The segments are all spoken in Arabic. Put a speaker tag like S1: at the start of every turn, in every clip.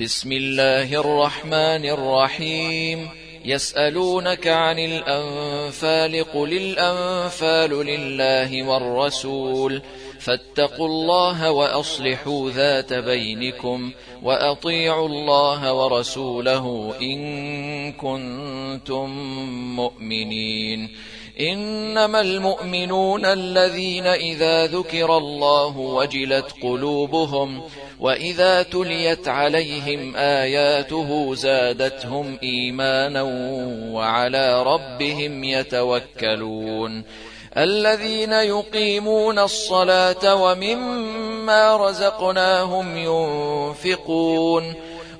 S1: بسم الله الرحمن الرحيم. يسألونك عن الأنفال قل الأنفال لله والرسول. فاتقوا الله وأصلحوا ذات بينكم وأطيعوا الله ورسوله إن كنتم مؤمنين. إنما المؤمنون الذين إذا ذكر الله وجلت قلوبهم وإذا تليت عليهم آياته زادتهم إيمانا وعلى ربهم يتوكلون الذين يقيمون الصلاة ومما رزقناهم ينفقون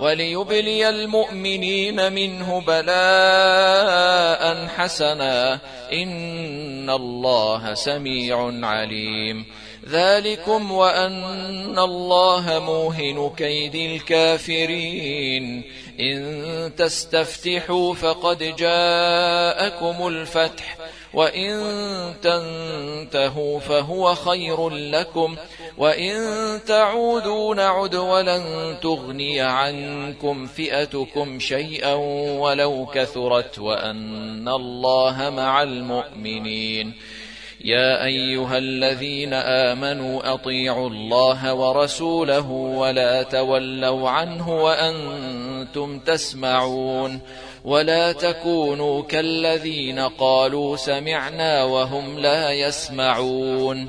S1: وليبلي المؤمنين منه بلاء حسنا. إن الله سميع عليم. ذلكم وأن الله موهن كيد الكافرين. إن تستفتحوا فقد جاءكم الفتح. وإن تنتهوا فهو خير لكم. وإن تعودوا نعد ولن تغني عنكم فئتكم شيئا ولو كثرت وأن الله مع المؤمنين. يا أيها الذين آمنوا أطيعوا الله ورسوله ولا تولوا عنه وأنتم تسمعون. ولا تكونوا كالذين قالوا سمعنا وهم لا يسمعون.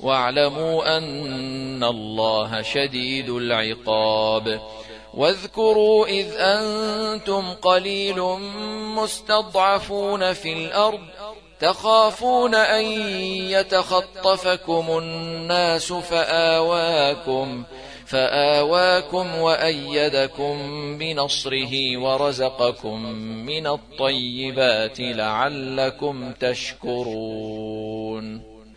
S1: واعلموا أن الله شديد العقاب. واذكروا إذ أنتم قليل مستضعفون في الأرض تخافون أن يتخطفكم الناس فآواكم فآواكم وأيدكم بنصره ورزقكم من الطيبات لعلكم تشكرون.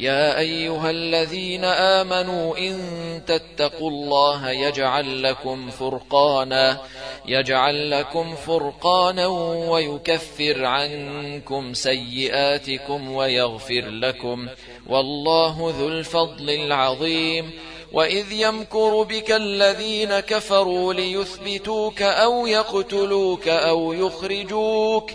S1: يا أيها الذين آمنوا إن تتقوا الله يجعل لكم فرقانا يجعل لكم فرقانا ويكفر عنكم سيئاتكم ويغفر لكم والله ذو الفضل العظيم. وإذ يمكر بك الذين كفروا ليثبتوك أو يقتلوك أو يخرجوك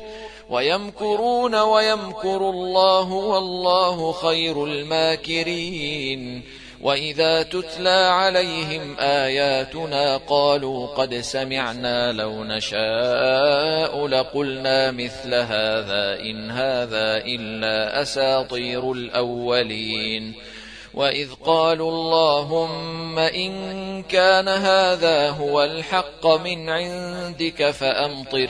S1: ويمكرون ويمكر الله والله خير الماكرين. وإذا تتلى عليهم آياتنا قالوا قد سمعنا لو نشاء لقلنا مثل هذا إن هذا إلا أساطير الأولين. وإذ قالوا اللهم إن كان هذا هو الحق من عندك فأمطر.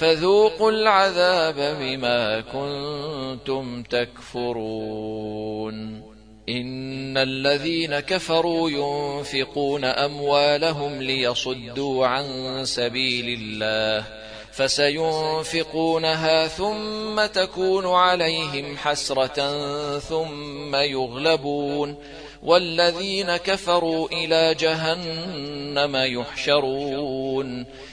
S1: فذوقوا العذاب بما كنتم تكفرون. إن الذين كفروا ينفقون أموالهم ليصدوا عن سبيل الله فسينفقونها ثم تكون عليهم حسرة ثم يغلبون. والذين كفروا إلى جهنم يحشرون.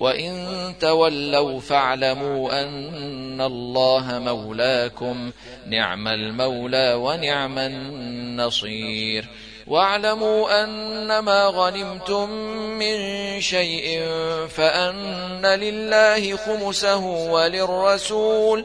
S1: وإن تولوا فاعلموا أن الله مولاكم. نعم المولى ونعم النصير. واعلموا أنما غنمتم من شيء فأن لله خمسه وللرسول وللرسول.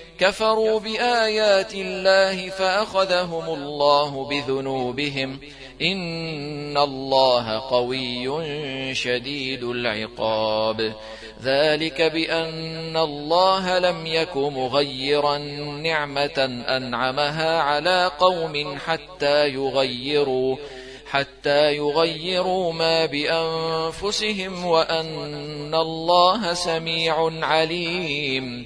S1: كفروا بآيات الله فأخذهم الله بذنوبهم إن الله قوي شديد العقاب. ذلك بأن الله لم يك مغيرا نعمة أنعمها على قوم حتى يغيروا حتى يغيروا ما بأنفسهم وأن الله سميع عليم.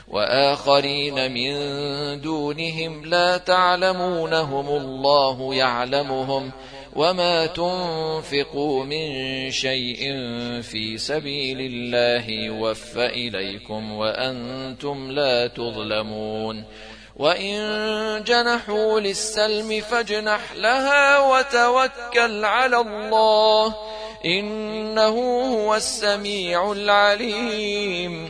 S1: وآخرين من دونهم لا تعلمونهم الله يعلمهم وما تنفقوا من شيء في سبيل الله يوفى إليكم وأنتم لا تظلمون وإن جنحوا للسلم فاجنح لها وتوكل على الله إنه هو السميع العليم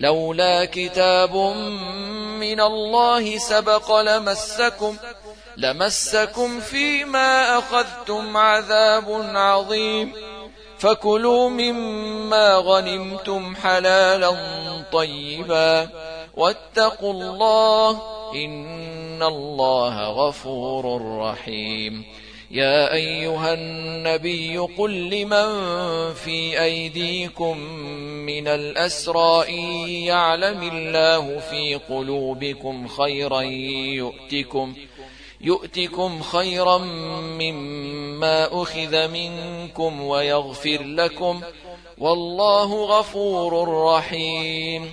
S1: لولا كتاب من الله سبق لمسكم لمسكم فيما أخذتم عذاب عظيم. فكلوا مما غنمتم حلالا طيبا. واتقوا الله إن الله غفور رحيم. يا أيها النبي قل لمن في أيديكم من الأسرى إن يعلم الله في قلوبكم خيرا يؤتكم يؤتكم خيرا مما أخذ منكم ويغفر لكم والله غفور رحيم